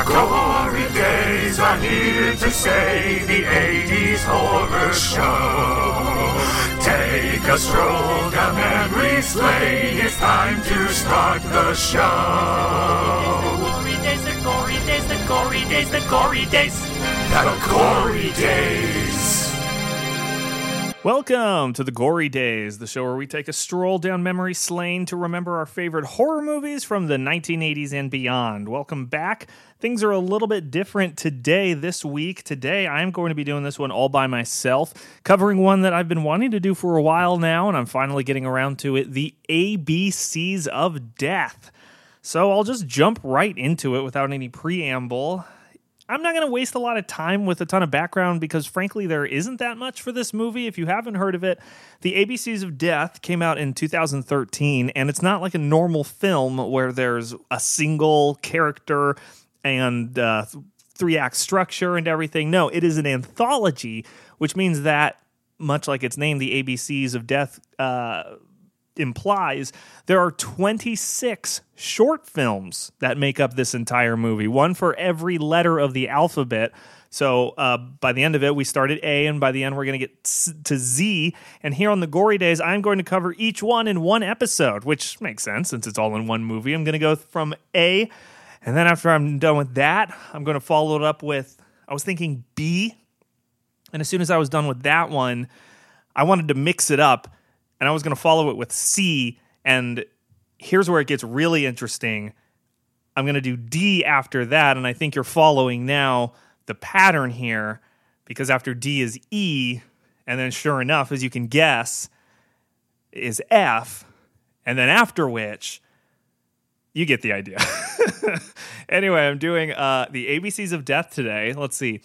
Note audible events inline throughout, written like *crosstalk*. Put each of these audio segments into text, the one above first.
The glory days are here to stay, the 80s horror show. Take a stroll down memory lane, it's time to start the show. Glory days, the glory days, the glory days, the glory days. The glory days. Welcome to the Gory Days, the show where we take a stroll down memory lane to remember our favorite horror movies from the 1980s and beyond. Welcome back. Things are a little bit different today, this week. Today, I'm going to be doing this one all by myself, covering one that I've been wanting to do for a while now, and I'm finally getting around to it the ABCs of Death. So I'll just jump right into it without any preamble. I'm not going to waste a lot of time with a ton of background because, frankly, there isn't that much for this movie. If you haven't heard of it, The ABCs of Death came out in 2013, and it's not like a normal film where there's a single character and uh, three act structure and everything. No, it is an anthology, which means that, much like its name, The ABCs of Death. Uh, implies there are 26 short films that make up this entire movie, one for every letter of the alphabet. So uh, by the end of it, we started A, and by the end, we're going to get to Z. And here on the Gory Days, I'm going to cover each one in one episode, which makes sense since it's all in one movie. I'm going to go from A, and then after I'm done with that, I'm going to follow it up with, I was thinking B. And as soon as I was done with that one, I wanted to mix it up and I was going to follow it with C. And here's where it gets really interesting. I'm going to do D after that. And I think you're following now the pattern here because after D is E. And then, sure enough, as you can guess, is F. And then after which, you get the idea. *laughs* anyway, I'm doing uh, the ABCs of Death today. Let's see.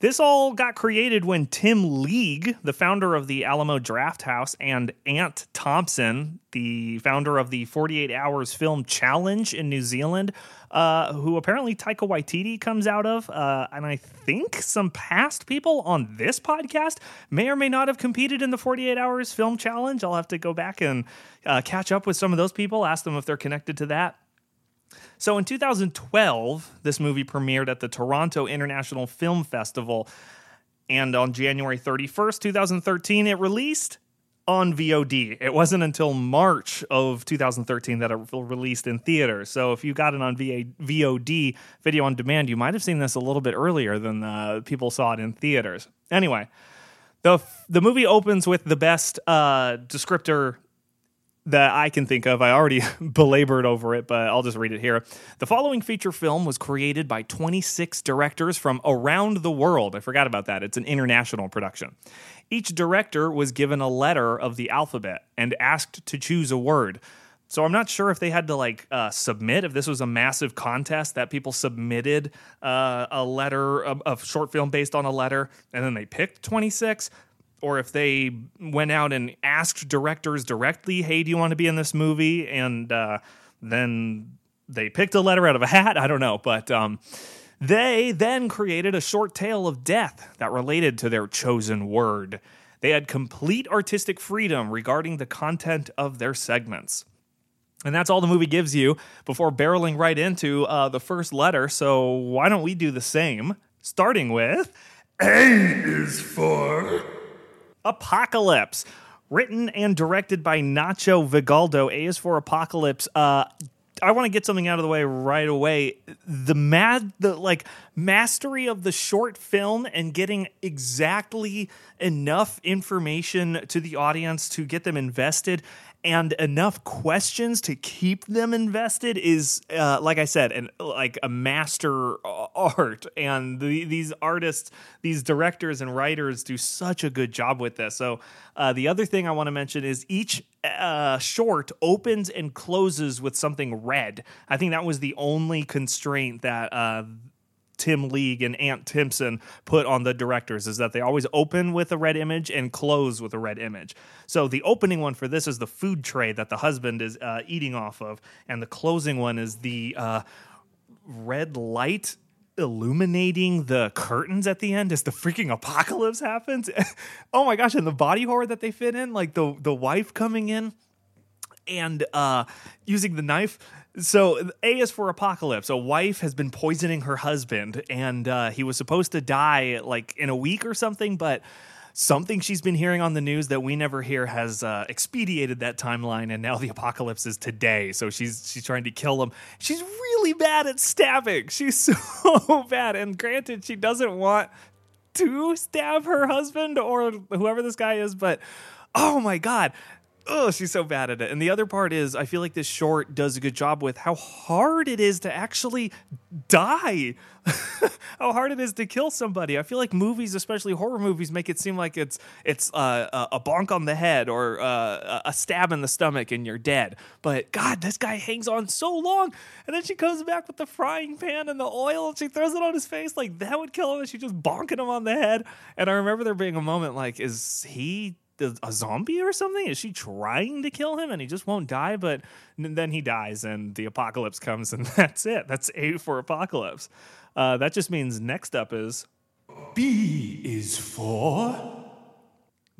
This all got created when Tim League, the founder of the Alamo Drafthouse, and Ant Timpson, the founder of the 48 Hours Film Challenge in New Zealand, uh, who apparently Taika Waititi comes out of, uh, and I think some past people on this podcast may or may not have competed in the 48 Hours Film Challenge. I'll have to go back and uh, catch up with some of those people, ask them if they're connected to that. So in 2012, this movie premiered at the Toronto International Film Festival. And on January 31st, 2013, it released on VOD. It wasn't until March of 2013 that it released in theaters. So if you got it on VA, VOD, video on demand, you might have seen this a little bit earlier than uh, people saw it in theaters. Anyway, the the movie opens with the best uh, descriptor that I can think of. I already *laughs* belabored over it, but I'll just read it here. The following feature film was created by 26 directors from around the world. I forgot about that. It's an international production. Each director was given a letter of the alphabet and asked to choose a word. So I'm not sure if they had to like uh, submit if this was a massive contest that people submitted uh, a letter of, of short film based on a letter and then they picked 26 or if they went out and asked directors directly, "Hey, do you want to be in this movie?" and uh, then they picked a letter out of a hat. I don't know, but um, they then created a short tale of death that related to their chosen word. They had complete artistic freedom regarding the content of their segments. And that's all the movie gives you before barreling right into uh, the first letter. So, why don't we do the same? Starting with A is for Apocalypse. Written and directed by Nacho Vigaldo. A is for Apocalypse. Uh, I want to get something out of the way right away. The mad, the like mastery of the short film and getting exactly enough information to the audience to get them invested and enough questions to keep them invested is uh, like i said and like a master art. And the, these artists these directors and writers do such a good job with this. So uh, the other thing i want to mention is each uh, short opens and closes with something red. I think that was the only constraint that uh, Tim League and Ant Timpson put on the directors is that they always open with a red image and close with a red image. So the opening one for this is the food tray that the husband is uh, eating off of, and the closing one is the uh, red light illuminating the curtains at the end as the freaking apocalypse happens. *laughs* oh my gosh, and the body horror that they fit in, like the the wife coming in and uh, using the knife. So A is for apocalypse. A wife has been poisoning her husband, and uh, he was supposed to die like in a week or something, but something she's been hearing on the news that we never hear has uh, expedited that timeline, and now the apocalypse is today. So she's she's trying to kill him. She's really bad at stabbing. *laughs* She's so *laughs* bad. And granted, she doesn't want to stab her husband or whoever this guy is, but oh my god. Oh, she's so bad at it. And the other part is, I feel like this short does a good job with how hard it is to actually die. *laughs* how hard it is to kill somebody. I feel like movies, especially horror movies, make it seem like it's it's uh, a bonk on the head or uh, a stab in the stomach and you're dead. But God, this guy hangs on so long, and then she comes back with the frying pan and the oil, and she throws it on his face like that would kill him. And she's just bonking him on the head. And I remember there being a moment like, is he a zombie or something? Is she trying to kill him and he just won't die? But then he dies and the apocalypse comes and *laughs* that's it. That's A for apocalypse. Uh, that just means next up is B is for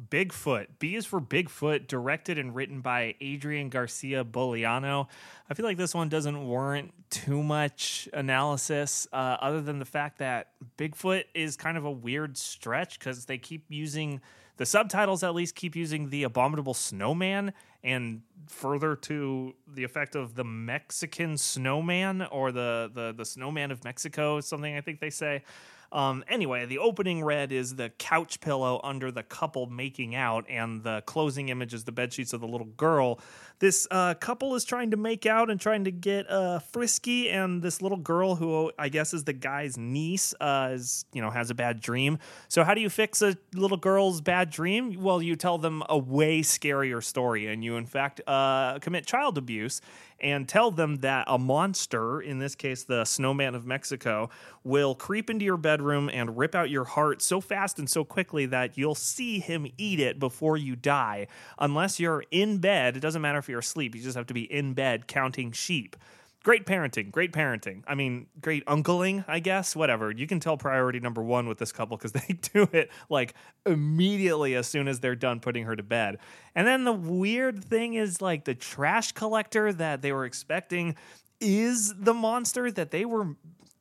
Bigfoot. B is for Bigfoot, directed and written by Adrian Garcia Bogliano. I feel like this one doesn't warrant too much analysis, uh, other than the fact that Bigfoot is kind of a weird stretch because they keep using the subtitles at least keep using the abominable snowman and further to the effect of the Mexican snowman or the the the snowman of Mexico, something I think they say. Um, anyway, the opening red is the couch pillow under the couple making out, and the closing image is the bed sheets of the little girl. This uh, couple is trying to make out and trying to get uh, frisky, and this little girl, who I guess is the guy's niece, uh, is you know has a bad dream. So how do you fix a little girl's bad dream? Well, you tell them a way scarier story, and you in fact uh, commit child abuse and tell them that a monster, in this case the snowman of Mexico, will creep into your bedroom and rip out your heart so fast and so quickly that you'll see him eat it before you die. Unless you're in bed, it doesn't matter if you're asleep, you just have to be in bed counting sheep great parenting, great parenting. I mean, great uncling, I guess. Whatever. You can tell priority number one with this couple because *laughs* they do it like immediately as soon as they're done putting her to bed. And then the weird thing is like the trash collector that they were expecting is the monster that they were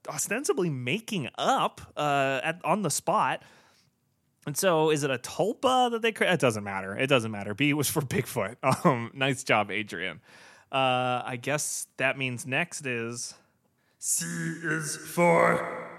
ostensibly making up uh, at, on the spot. And so, is it a tulpa that they create? It doesn't matter. It doesn't matter. B was for Bigfoot. *laughs* Um, nice job, Adrian. Uh, I guess that means next is C is for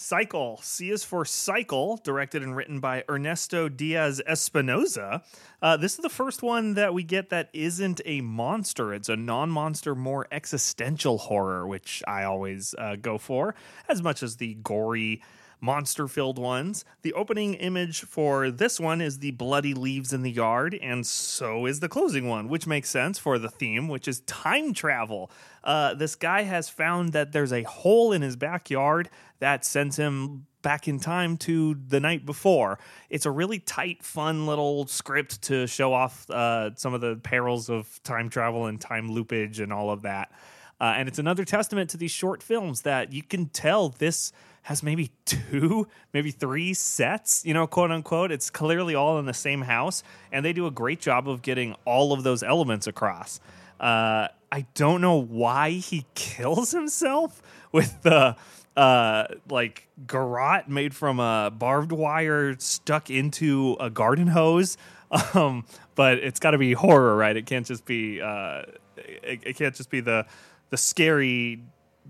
Cycle. C is for Cycle, directed and written by Ernesto Diaz Espinoza. Uh, this is the first one that we get that isn't a monster. It's a non monster, more existential horror, which I always uh, go for, as much as the gory monster filled ones. The opening image for this one is the bloody leaves in the yard, and so is the closing one, which makes sense for the theme, which is time travel. Uh, this guy has found that there's a hole in his backyard that sends him back in time to the night before. It's a really tight, fun little script to show off uh, some of the perils of time travel and time loopage and all of that. Uh, and it's another testament to these short films that you can tell this has maybe two, maybe three sets, you know, quote unquote. It's clearly all in the same house, and they do a great job of getting all of those elements across. Uh, I don't know why he *laughs* kills himself with the uh, like garrote made from a barbed wire stuck into a garden hose. *laughs* Um, but it's got to be horror, right? It can't just be. Uh, it, it can't just be the the scary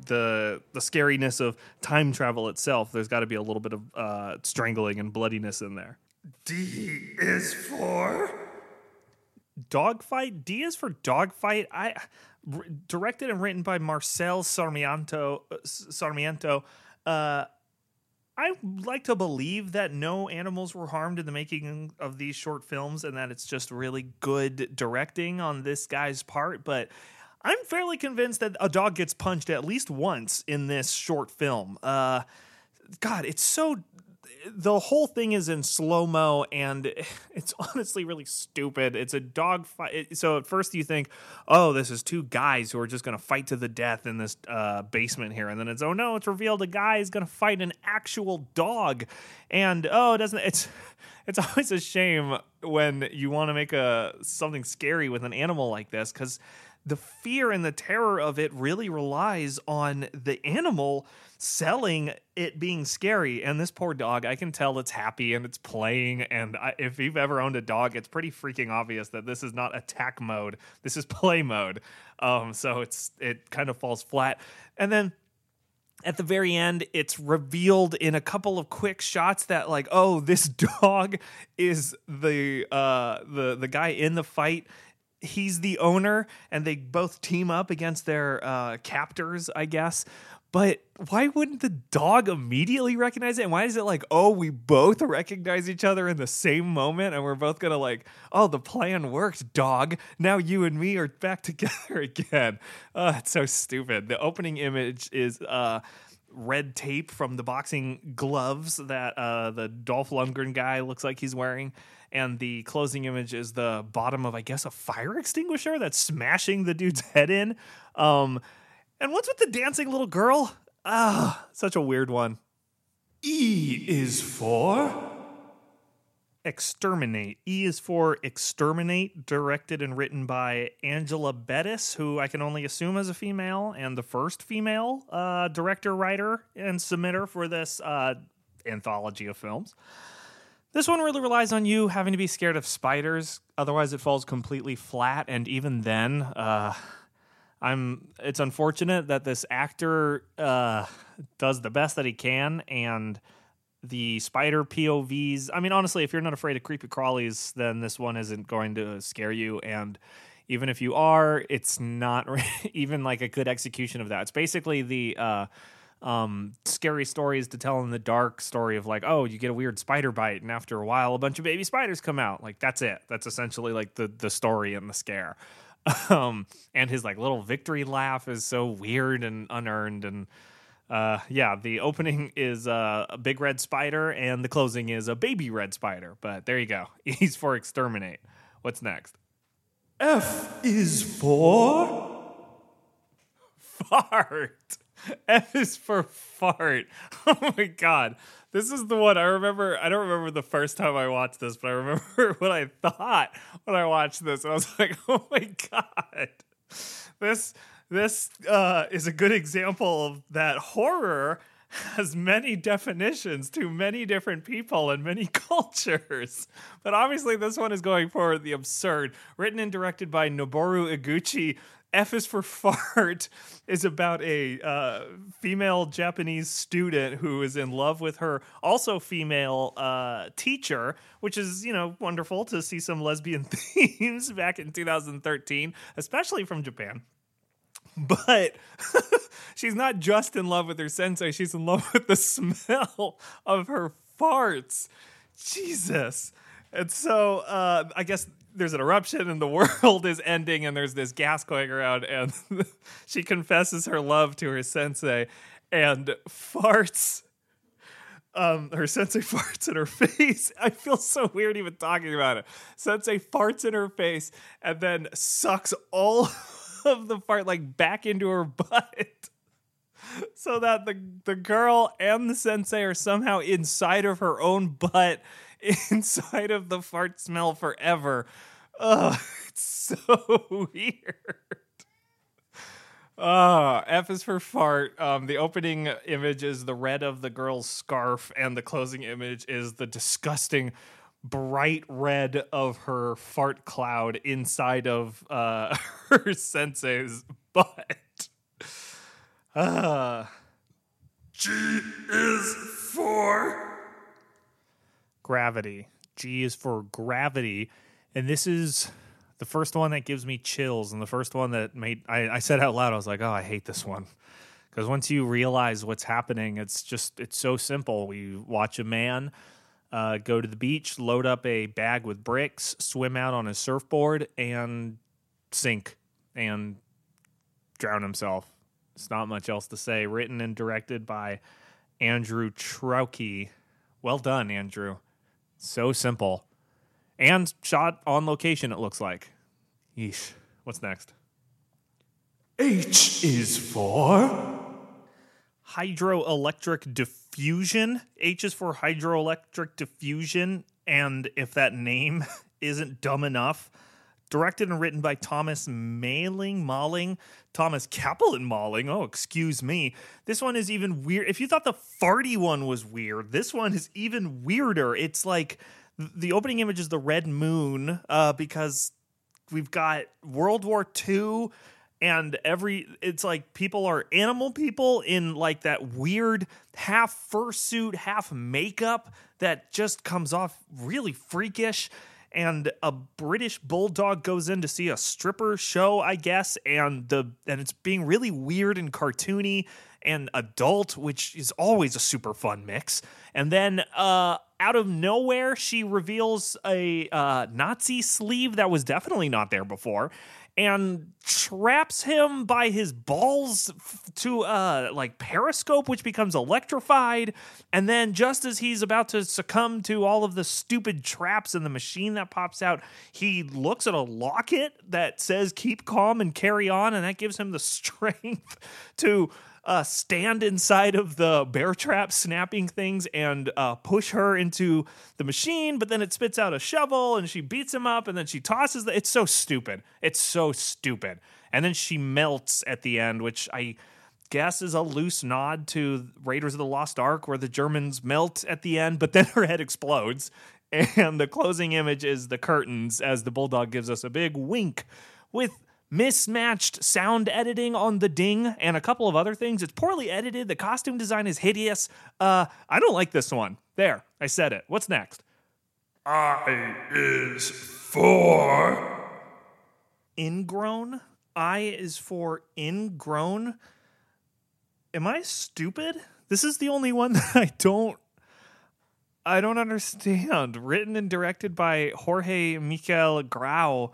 the the scariness of time travel itself, there's got to be a little bit of uh, strangling and bloodiness in there. D is for dogfight. D is for dogfight. I r- directed and written by Marcel Sarmiento. Uh, Sarmiento. Uh, I like to believe that no animals were harmed in the making of these short films, and that it's just really good directing on this guy's part. But I'm fairly convinced that a dog gets punched at least once in this short film. Uh, God, it's so the whole thing is in slow mo, and *laughs* it's honestly really stupid. It's a dog fight. So at first you think, oh, this is two guys who are just going to fight to the death in this uh, basement here, and then it's oh no, it's revealed a guy is going to fight an actual dog, and oh, it doesn't it's *laughs* it's always a shame when you want to make a something scary with an animal like this because the fear and the terror of it really relies on the animal selling it being scary. And this poor dog, I can tell it's happy and it's playing. And I, if you've ever owned a dog, it's pretty freaking obvious that this is not attack mode. This is play mode. Um, so it's it kind of falls flat. And then at the very end it's revealed in a couple of quick shots that like oh this *laughs* dog is the uh the the guy in the fight he's the owner and they both team up against their uh captors i guess but why wouldn't the dog immediately recognize it? And why is it like, oh, we both recognize each other in the same moment and we're both gonna like, oh, the plan worked, dog. Now you and me are back *laughs* together again. Uh, it's so stupid. The opening image is uh red tape from the boxing gloves that uh, the Dolph Lundgren guy looks like he's wearing. And the closing image is the bottom of, I guess, a fire extinguisher that's smashing the dude's head in. Um, and what's with the dancing little girl? Ah, such a weird one. E is for Exterminate. E is for Exterminate, directed and written by Angela Bettis, who I can only assume is a female and the first female uh, director, writer, and submitter for this uh, anthology of films. This one really relies on you having to be scared of spiders, otherwise, it falls completely flat. And even then, uh, I'm. It's unfortunate that this actor uh, does the best that he can, and the spider POVs. I mean, honestly, if you're not afraid of creepy crawlies, then this one isn't going to scare you. And even if you are, it's not *laughs* even like a good execution of that. It's basically the uh, um, scary stories to tell in the dark story of like, oh, you get a weird spider bite, and after a while, a bunch of baby spiders come out. Like that's it. That's essentially like the the story and the scare. *laughs* Um, and his like little victory laugh is so weird and unearned. And uh, yeah, the opening is uh, a big red spider, and the closing is a baby red spider. But there you go. *laughs* He's for exterminate. What's next? F is for fart. *laughs* F is for fart. *laughs* Oh my god. This is the one I remember. I don't remember the first time I watched this, but I remember what I thought when I watched this. And I was like, "Oh my god, this this uh, is a good example of that horror has many definitions to many different people and many *laughs* cultures. But obviously, this one is going for the absurd. Written and directed by Noboru Iguchi, F is for *laughs* fart is about a uh, female Japanese student who is in love with her also female uh, teacher, which is you know wonderful to see some lesbian *laughs* themes back in 2013, especially from Japan. But *laughs* she's not just in love with her sensei; she's in love *laughs* with the smell of her farts. Jesus. And so uh, I guess there's an eruption and the *laughs* world is ending and there's this gas going around and she confesses her love to her sensei and farts um her sensei farts in her face i feel so weird even talking about it sensei farts in her face and then sucks all of the fart like back into her *laughs* butt so that the the girl and the sensei are somehow inside of her own butt *laughs* inside of the fart smell forever. Oh, *laughs* it's so weird. Uh, F is for fart. Um, the opening image is the red of the girl's scarf, and the closing image is the disgusting bright red of her fart cloud inside of uh, *laughs* her sensei's butt. Uh. G is for gravity. G is for gravity. And this is the first one that gives me chills. And the first one that made, I, I said out loud, I was like, oh, I hate this one. Because once you realize what's happening, it's just, it's so simple. We watch a man uh, go to the beach, load up a bag with bricks, swim out on a surfboard, and sink and drown himself. It's not much else to say. Written and directed by Andrew Traucki Well done, Andrew. So simple. And shot on location, it looks like. Yeesh. What's next? H is for. Hydroelectric diffusion. H is for hydroelectric diffusion. And if that name *laughs* isn't dumb enough, directed and written by Thomas Mailing, Malling, Thomas Cappelen Malling. Oh, excuse me. This one is even weird. If you thought the farty one was weird, this one is even weirder. It's like the opening image is the red moon uh, because we've got World War II and every it's like people are animal people in like that weird half fursuit half makeup that just comes off really freakish. And a british bulldog goes in to see a stripper show i guess and the and it's being really weird and cartoony and adult which is always a super fun mix. And then uh out of nowhere she reveals a uh, nazi sleeve that was definitely not there before and traps him by his balls to uh like periscope which becomes electrified. And then just as he's about to succumb to all of the stupid traps in the machine that pops out he looks at a locket that says keep calm and carry on. And that gives him the *laughs* strength to uh, stand inside of the bear trap snapping things and uh, push her into the machine, but then it spits out a shovel and she beats him up and then she tosses the. It's so stupid. It's so stupid. And then she melts at the end, which I guess is a loose nod to Raiders of the Lost Ark, where the Germans melt at the end, but then her head explodes. And the closing image is the curtains as the bulldog gives us a big wink with mismatched sound editing on the ding and a couple of other things. It's poorly edited. The costume design is hideous. Uh, I don't like this one. There, I said it. What's next? I is for. Ingrown. I is for ingrown. Am I stupid? This is the only one *laughs* that I don't I don't understand. Written and directed by Jorge Miquel Grau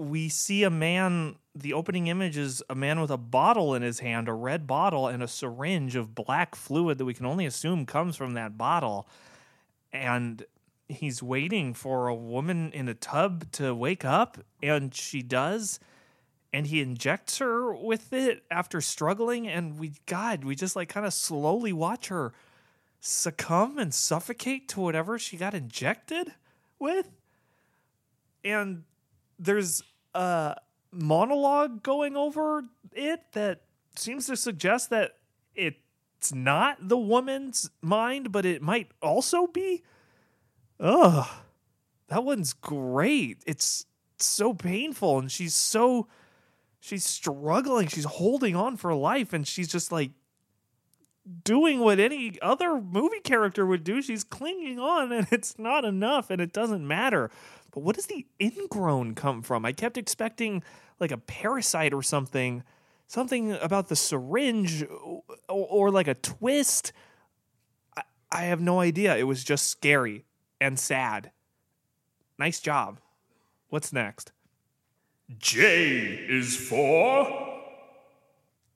we see a man the opening image is a man with a bottle in his hand a red bottle and a syringe of black fluid that we can only assume comes from that bottle. And he's waiting for a woman in a tub to wake up and she does and he injects her with it after struggling and we god we just like kind of slowly watch her succumb and suffocate to whatever she got injected with. And there's a monologue going over it that seems to suggest that it's not the woman's mind, but it might also be. Ugh, that one's great. It's so painful, and she's so she's struggling. She's holding on for life, and she's just like doing what any other movie character would do. She's clinging on, and *laughs* it's not enough, and it doesn't matter. But what does the ingrown come from? I kept expecting like a parasite or something, something about the syringe or, or like a twist. I, I have no idea. It was just scary and sad. Nice job. What's next? J is for.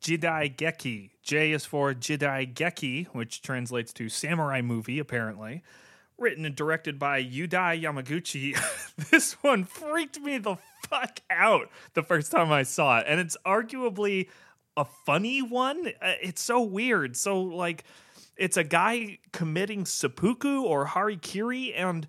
Jidaigeki. J is for Jidaigeki, which translates to samurai movie, apparently. Written and directed by Yudai Yamaguchi. *laughs* this one freaked me the fuck out the first time I saw it. And it's arguably a funny one. Uh, It's so weird. So, like, it's a guy committing seppuku or harikiri, and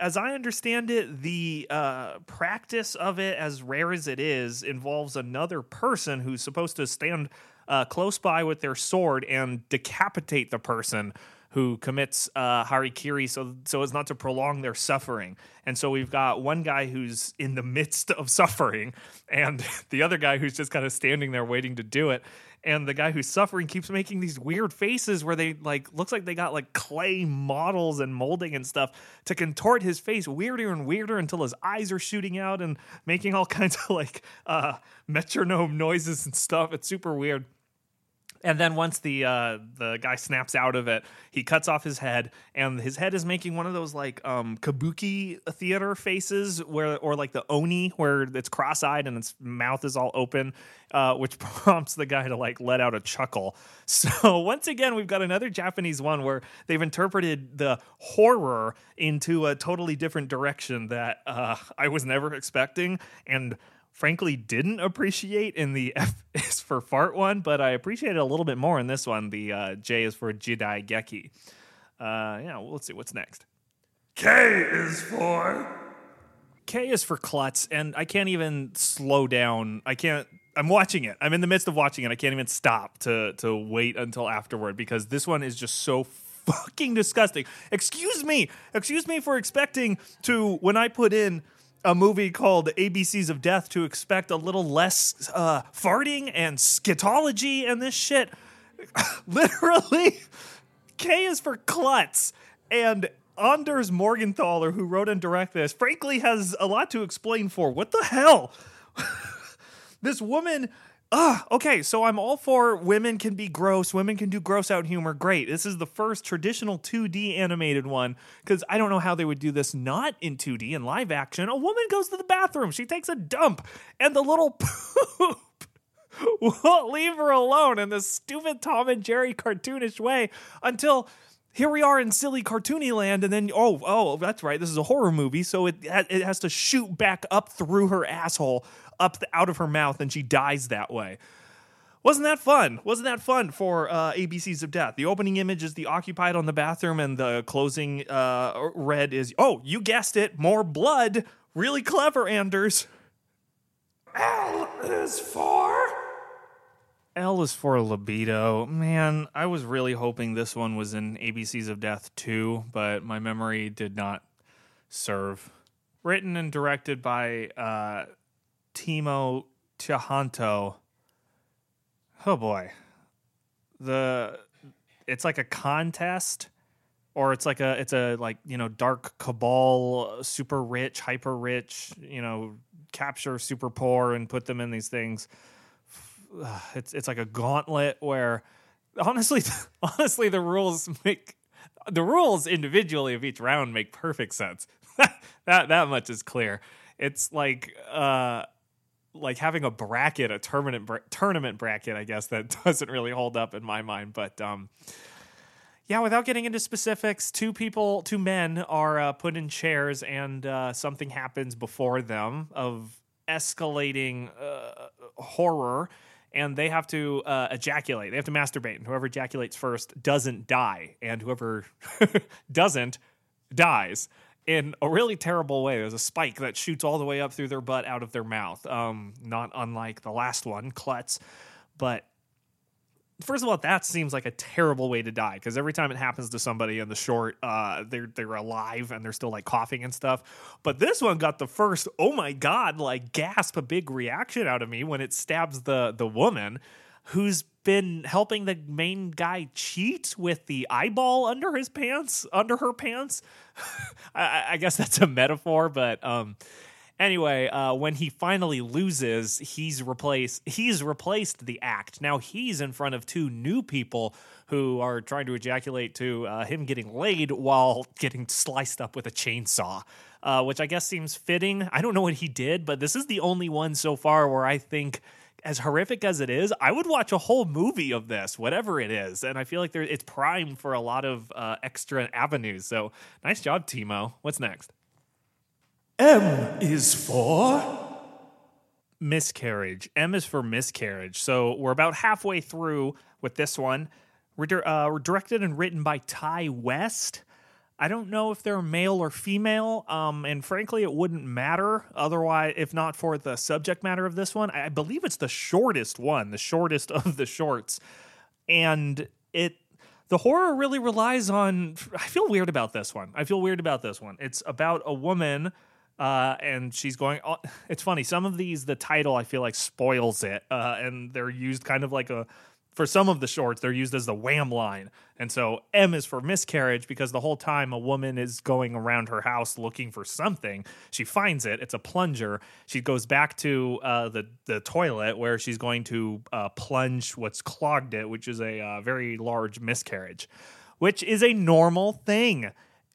as I understand it, the uh, practice of it, as rare as it is, involves another person who's supposed to stand uh, close by with their sword and decapitate the person who commits uh, harikiri, so so as not to prolong their suffering. And so we've got one guy who's in the midst of *laughs* suffering, and the other guy who's just kind of standing there waiting to do it. And the guy who's suffering keeps making these weird faces where they like looks like they got like clay models and molding and stuff to contort his face weirder and weirder until his eyes are shooting out and making all *laughs* kinds of like uh metronome noises and stuff. It's super weird And then once the uh, the guy snaps out of it, he cuts off his head, and his head is making one of those like um, kabuki theater faces, where or like the oni, where it's cross-eyed and its mouth is all open, uh, which *laughs* prompts the guy to like let out a chuckle. *laughs* So once again, we've got another Japanese one where they've interpreted the horror into a totally different direction that uh, I was never expecting, and frankly didn't appreciate in the *laughs* F is for fart one, but I appreciate it a little bit more in this one. The uh, J is for Jidai Geki. Uh, yeah, well, let's see what's next. K is for. K is for klutz, and I can't even slow down. I can't. I'm watching it. I'm in the midst of watching it. I can't even stop to to wait until afterward because this one is just so fucking disgusting. Excuse me. Excuse me for expecting to when I put in a movie called ABCs of Death to expect a little less uh, farting and scatology and this shit. *laughs* Literally, K is for klutz. And Anders Morgenthaler, who wrote and directed this, frankly has a lot to explain for. What the hell? *laughs* this woman. Ah, okay, so I'm all for women can be gross, women can do gross out humor. Great. This is the first traditional 2D animated one because I don't know how they would do this not in 2D in live action. A woman goes to the bathroom, she takes a dump, and the little *laughs* poop won't leave her alone in this stupid Tom and Jerry cartoonish way until here we are in silly cartoony land, and then oh oh that's right, this is a horror movie, so it it has to shoot back up through her asshole, up the, out of her mouth, and she dies that way. Wasn't that fun? Wasn't that fun for uh, ABCs of Death? The opening image is the occupied on the bathroom, and the closing uh, red is oh you guessed it, more blood. Really clever, Anders. L is for. L is for libido. Man, I was really hoping this one was in ABCs of Death too, but my memory did not serve. Written and directed by uh, Timo Tjahjanto. Oh boy. The it's like a contest or it's like a it's a like, you know, dark cabal, super rich, hyper rich, you know, capture super poor and put them in these things it's it's like a gauntlet where honestly *laughs* honestly the rules make the rules individually of each round make perfect sense. *laughs* that that much is clear. It's like uh like having a bracket, a tournament bra- tournament bracket, I guess that *laughs* doesn't really hold up in my mind, but um yeah, without getting into specifics, two people, two men are uh, put in chairs, and uh, something happens before them of escalating uh, horror and they have to uh, ejaculate. They have to masturbate, and whoever ejaculates first doesn't die, and whoever *laughs* doesn't dies in a really terrible way. There's a spike that shoots all the way up through their butt out of their mouth, um, not unlike the last one, Klutz. But first of all, that seems like a terrible way to die because every time it happens to somebody in the short, uh, they're they're alive and they're still like coughing and stuff. But this one got the first, oh my god, like gasp, a big reaction out of me when it stabs the the woman who's been helping the main guy cheat with the eyeball under his pants, under her pants. *laughs* I, I guess that's a metaphor, but um, Anyway, uh, when he finally loses, he's replaced. He's replaced the act. Now he's in front of two new people who are trying to ejaculate to uh, him getting laid while getting sliced up with a chainsaw, uh, which I guess seems fitting. I don't know what he did, but this is the only one so far where I think as horrific as it is, I would watch a whole movie of this, whatever it is. And I feel like it's prime for a lot of uh, extra avenues. So nice job, Timo. What's next? M is for miscarriage. M is for miscarriage. So we're about halfway through with this one. We're, uh, we're directed and written by Ti West. I don't know if they're male or female, um, and frankly, it wouldn't matter otherwise, if not for the subject matter of this one. I believe it's the shortest one, the shortest *laughs* of the shorts, and it the horror really relies on. I feel weird about this one. I feel weird about this one. It's about a woman uh, and she's going. Oh, it's funny. Some of these, the title I feel like spoils it, uh, and they're used kind of like a for some of the shorts, they're used as the wham line. And so M is for miscarriage because the whole time a woman is going around her house looking for something. She finds it. It's a plunger. She goes back to uh, the, the toilet where she's going to uh, plunge what's clogged it, which is a uh, very large miscarriage, which is a normal thing.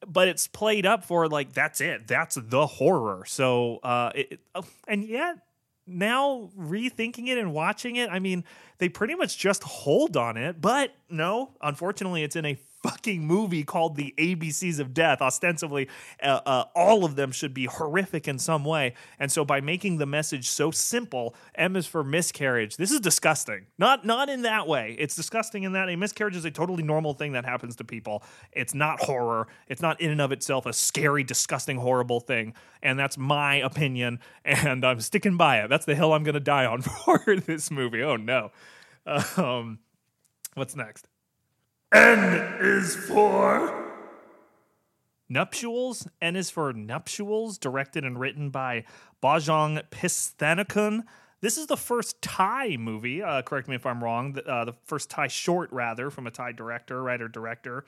But it's played up for like, that's it. That's the horror. So, uh, it, and yet now rethinking it and watching it, I mean, they pretty much just hold on it. But no, unfortunately, it's in a fucking movie called The ABCs of Death. Ostensibly, uh, uh, all of them should be horrific in some way. And so, by making the message so simple, M is for miscarriage. This is disgusting. Not not in that way. It's disgusting in that a miscarriage is a totally normal thing that happens to people. It's not horror. It's not in and of itself a scary, disgusting, horrible thing. And that's my opinion. And I'm sticking by it. That's the hill I'm going to die on *laughs* for this movie. Oh no. Um, what's next? N is for Nuptials. N is for Nuptials, directed and written by Banjong Pisanthanakun. This is the first Thai movie, uh, correct me if I'm wrong, the, uh, the first Thai short, rather, from a Thai director, writer, director.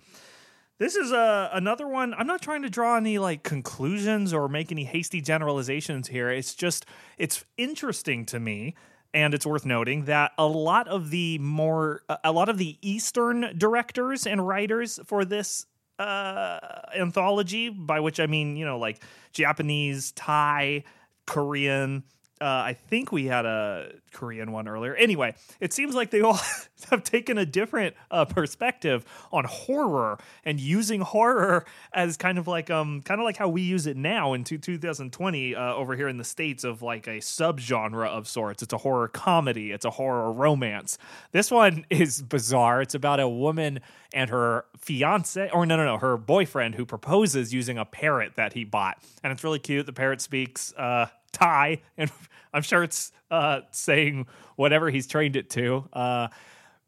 This is uh, another one. I'm not trying to draw any like conclusions or make any hasty generalizations here. It's just, it's interesting to me and it's worth noting that a lot of the more a lot of the eastern directors and writers for this uh anthology by which i mean you know like japanese thai korean uh, I think we had a Korean one earlier. Anyway, it seems like they all *laughs* have taken a different uh, perspective on horror and using horror as kind of like um kind of like how we use it now in 2020 uh, over here in the states of like a subgenre of sorts. It's a horror comedy. It's a horror romance. This one is bizarre. It's about a woman and her fiance or no no no her boyfriend who proposes using a parrot that he bought and it's really cute the parrot speaks uh Thai, and *laughs* I'm sure it's uh, saying whatever he's trained it to. Uh,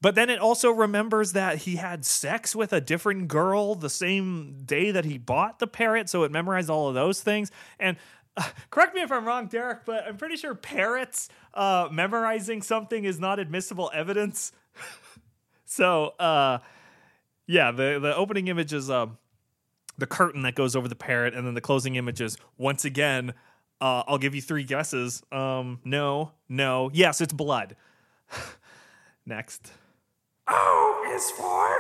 but then it also remembers that he had sex with a different girl the same day that he bought the parrot, so it memorized all of those things. And uh, *laughs* correct me if I'm wrong, Derek, but I'm pretty sure parrots uh, memorizing something is not admissible evidence. *laughs* so, uh, yeah, the the opening image is um, the curtain that goes over the parrot, and then the closing image is once again uh, I'll give you three guesses. Um, no, no, yes, it's blood. *laughs* Next. O is for.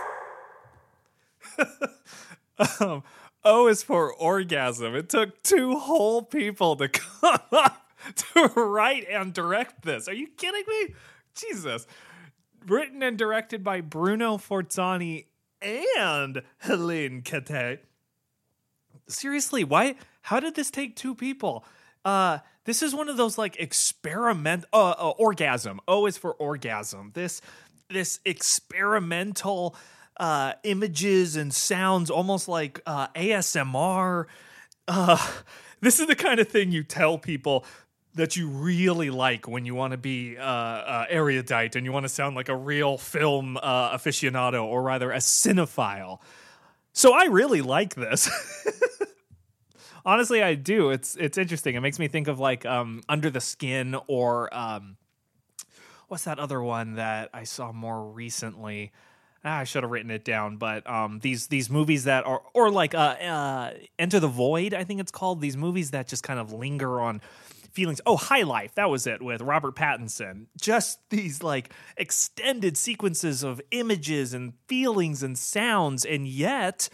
um, o is for orgasm. It took two whole people to *laughs* come up to write and direct this. Are you kidding me? Jesus. Written and directed by Bruno Forzani and Helene Cattet. Seriously, why? How did this take two people? Uh this is one of those like experiment uh, uh, orgasm o is for orgasm this this experimental uh images and sounds almost like uh asmr uh *laughs* this is the kind of thing you tell people that you really like when you want to be uh, uh, erudite and you want to sound like a real film uh, aficionado or rather a cinephile. So I really like this. *laughs* honestly, I do. It's it's interesting. It makes me think of like um, Under the Skin or um, what's that other one that I saw more recently. Ah, I should have written it down, but um, these these movies that are or like uh, uh, Enter the Void, I think it's called. These movies that just kind of linger on feelings. Oh, High Life, that was it with Robert Pattinson. Just these like extended sequences of images and feelings and sounds, and yet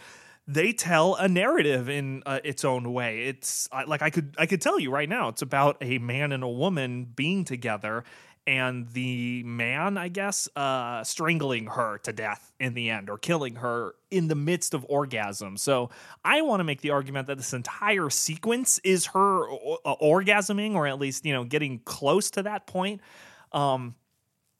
they tell a narrative in uh, its own way. It's like I could I could tell you right now. It's about a man and a woman being together, and the man, I guess, uh, strangling her to death in the end, or killing her in the midst of orgasm. So I want to make the argument that this entire sequence is her uh, orgasming, or at least you know getting close to that point. Um,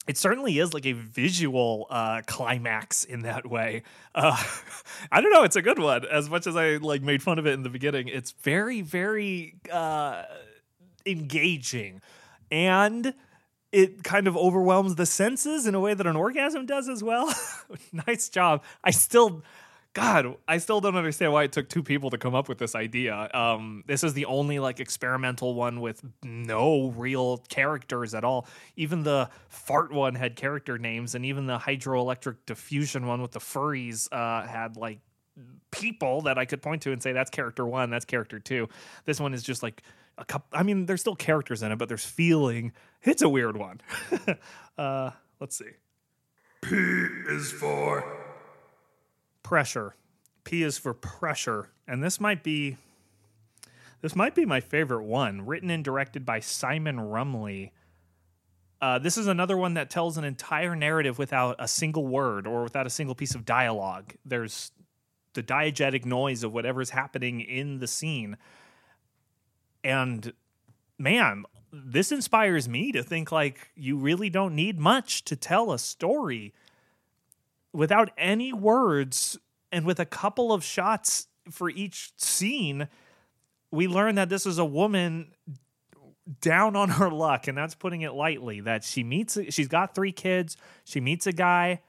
it certainly is like a visual uh, climax in that way. Uh, *laughs* I don't know. It's a good one. As much as I like made fun of it in the beginning, it's very, very uh, engaging, and it kind of overwhelms the senses in a way that an orgasm does as well. *laughs* nice job. I still God, I still don't understand why it took two people to come up with this idea. Um, this is the only like experimental one with no real characters at all. Even the fart one had character names, and even the hydroelectric diffusion one with the furries uh, had like people that I could point to and say that's character one, that's character two. This one is just like a couple. I mean, there's still characters in it, but there's feeling. It's a weird one. *laughs* uh, let's see. P is for pressure. P is for pressure, and this might be this might be my favorite one. Written and directed by Simon Rumley. Uh, this is another one that tells an entire narrative without a single word or without a single piece of dialogue. There's the diegetic noise of whatever's happening in the scene. And man, this inspires me to think like you really don't need much to tell a story without any words and with a couple of shots for each scene, we learn that this is a woman down on her luck, and that's putting it lightly. That she meets, she's got three kids. She meets a guy.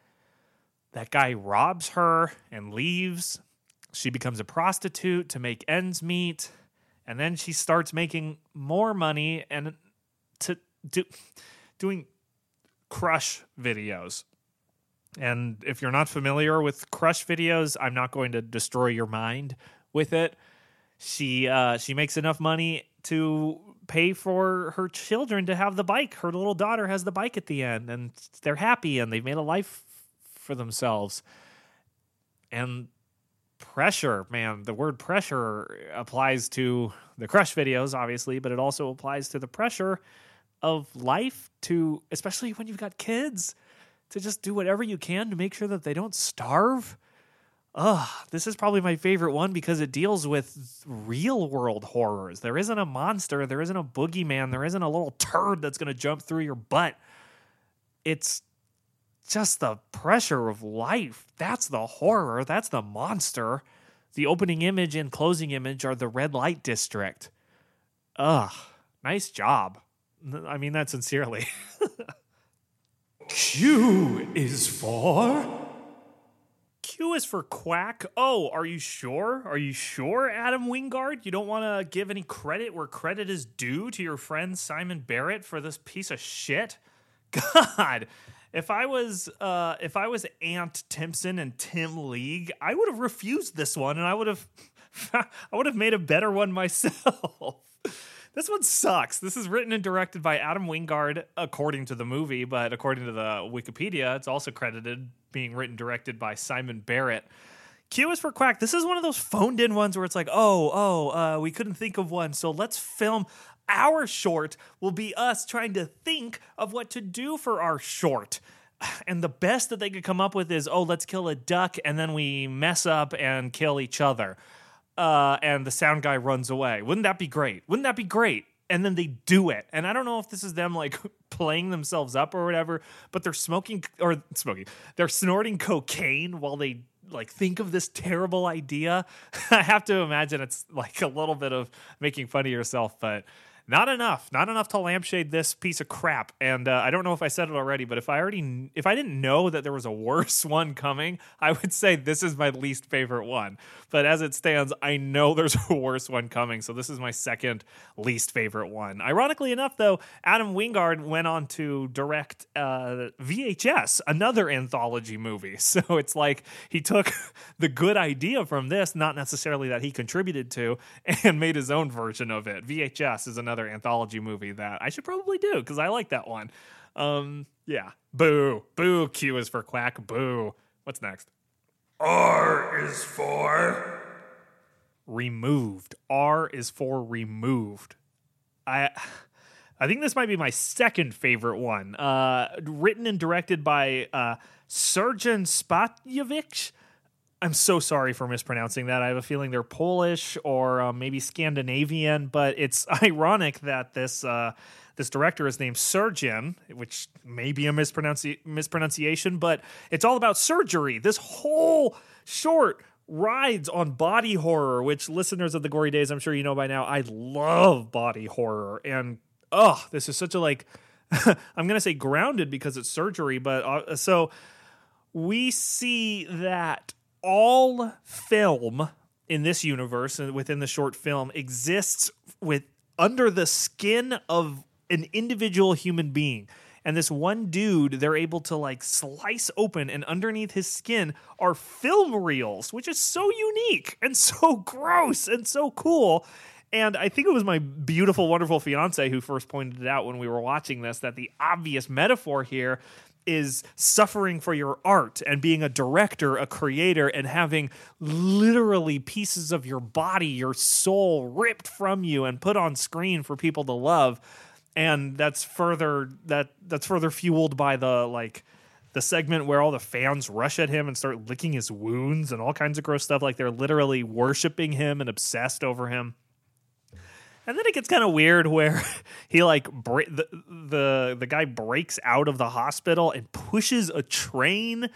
That guy robs her and leaves. She becomes a prostitute to make ends meet, and then she starts making more money and to do doing crush videos and if you're not familiar with Crush videos, I'm not going to destroy your mind with it. She uh, she makes enough money to pay for her children to have the bike. Her little daughter has the bike at the end, and they're happy and they've made a life for themselves. And pressure, man, the word pressure applies to the Crush videos, obviously, but it also applies to the pressure of life to especially when you've got kids to just do whatever you can to make sure that they don't starve. Ugh, this is probably my favorite one because it deals with real world horrors. There isn't a monster, there isn't a boogeyman, there isn't a little turd that's going to jump through your butt. It's just the pressure of life. That's the horror, that's the monster. The opening image and closing image are the red light district. Ugh, nice job. I mean that sincerely. *laughs* Q is for. Q is for quack. Oh, are you sure? Are you sure, Adam Wingard? You don't want to give any credit where credit is due to your friend Simon Barrett for this piece of shit? *laughs* God, if I was uh, if I was Ant Timpson and Tim League, I would have refused this one, and I would have *laughs* I would have made a better one myself. *laughs* This one sucks. This is written and directed by Adam Wingard, according to the movie, but according to the Wikipedia, it's also credited being written directed by Simon Barrett. Q is for Quack. This is one of those phoned in ones where it's like, oh, oh, uh, we couldn't think of one, so let's film our short. Will be us trying to think of what to do for our short. *sighs* And the best that they could come up with is, oh, let's kill a duck and then we mess up and kill each other uh, and the sound guy runs away. Wouldn't that be great? Wouldn't that be great? And then they do it. And I don't know if this is them like *laughs* playing themselves up or whatever, but they're smoking or smoking. They're snorting cocaine while they like think of this terrible idea. *laughs* I have to imagine it's like a little bit of making fun of yourself, but not enough. Not enough to lampshade this piece of crap. And uh, i don't know if i said it already but if i already if i didn't know that there was a worse *laughs* one coming i would say this is my least favorite one. But as it stands i know *laughs* there's a worse one coming so this is my second least favorite one. Ironically enough though adam wingard went on to direct uh, vhs another anthology movie. *laughs* So it's like he took the good idea from this not necessarily that he contributed to and made his own version of it. Vhs is another another anthology movie that I should probably do because I like that one. Um, yeah. Boo. Boo. Q is for quack. Boo. What's next? R is for removed. R is for removed. I I think this might be my second favorite one. Uh, written and directed by uh, Srdjan Spatjevic. I'm so sorry for mispronouncing that. I have a feeling they're Polish or uh, maybe Scandinavian, but it's *laughs* ironic that this uh, this director is named Surgeon, which may be a mispronunci- mispronunciation, but it's all about surgery. This whole short rides on body horror, which listeners of the Gory Days, I'm sure you know by now, I love body horror, and oh, this is such a like. *laughs* I'm gonna say grounded because it's surgery, but uh, so we see that all film in this universe and within the short film exists with under the skin of an individual human being. And this one dude, they're able to like slice open, and underneath his skin are film reels, which is so unique and so *laughs* gross and so cool. And I think it was my beautiful, wonderful fiance who first pointed it out when we were watching this that the obvious metaphor here is suffering for your art and being a director, a creator, and having literally pieces of your body, your soul ripped from you and put on screen for people to love. And that's further that that's further fueled by the like the segment where all the fans rush at him and start licking his wounds and all kinds of gross stuff. Like they're literally worshiping him and obsessed over him. And then it gets kind of weird where *laughs* he like bre- the, the the guy breaks out of the hospital and pushes a train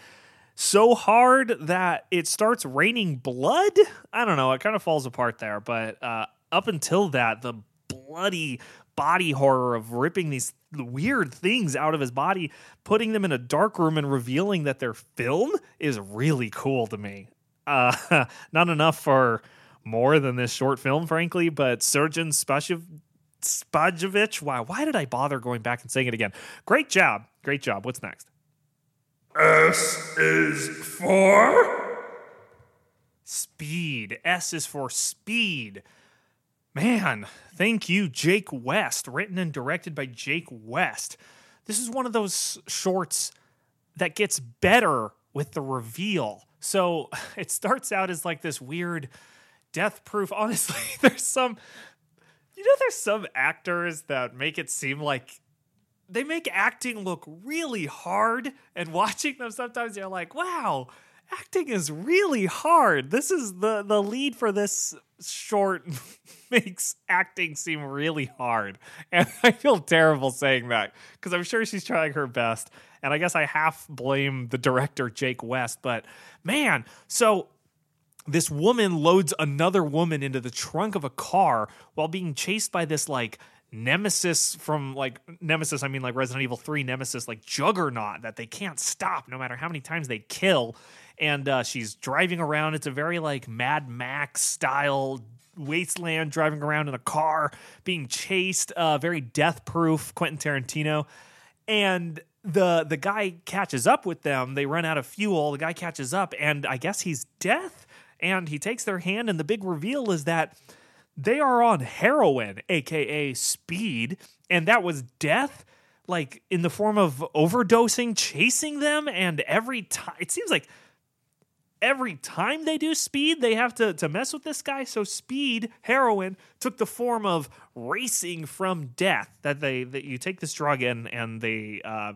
so hard that it starts raining blood. I don't know. It kind of falls apart there, but uh, up until that, the bloody body horror of ripping these weird things out of his body, putting them in a dark room, and revealing that they're film is really cool to me. Uh, *laughs* not enough for more than this short film, frankly, but Surgeon Spashev- Spajovic, wow, why did I bother going back and saying it again? Great job. Great job. What's next? S is for Speed. S is for speed. Man, thank you, Jake West. Written and directed by Jake West. This is one of those shorts that gets better with the reveal. So *laughs* it starts out as like this weird death proof. *laughs* Honestly, there's some, you know, there's some actors that make it seem like they make acting look really hard. And *laughs* watching them, sometimes you're like, wow, acting is really hard. This is the the lead for this short *laughs* makes acting seem really hard. And I feel terrible saying that because I'm sure she's trying her best. And I guess I half blame the director Jake West, but man, so this woman loads another woman into the trunk of a car while being chased by this like nemesis from like nemesis i mean like resident evil 3 nemesis like juggernaut that they can't stop no matter how many times they kill. And uh, she's driving around. It's a very like mad max style wasteland driving around in a car being chased uh, very death proof quentin tarantino. And the the guy catches up with them. They run out of fuel. The guy catches up and i guess he's death and he takes their hand and the big reveal is that they are on heroin aka speed and that was death like in the form of overdosing chasing them and every time it seems like every time they do speed they have to, to mess with this guy. So speed heroin took the form of racing from death that they that you take this drug in and they uh,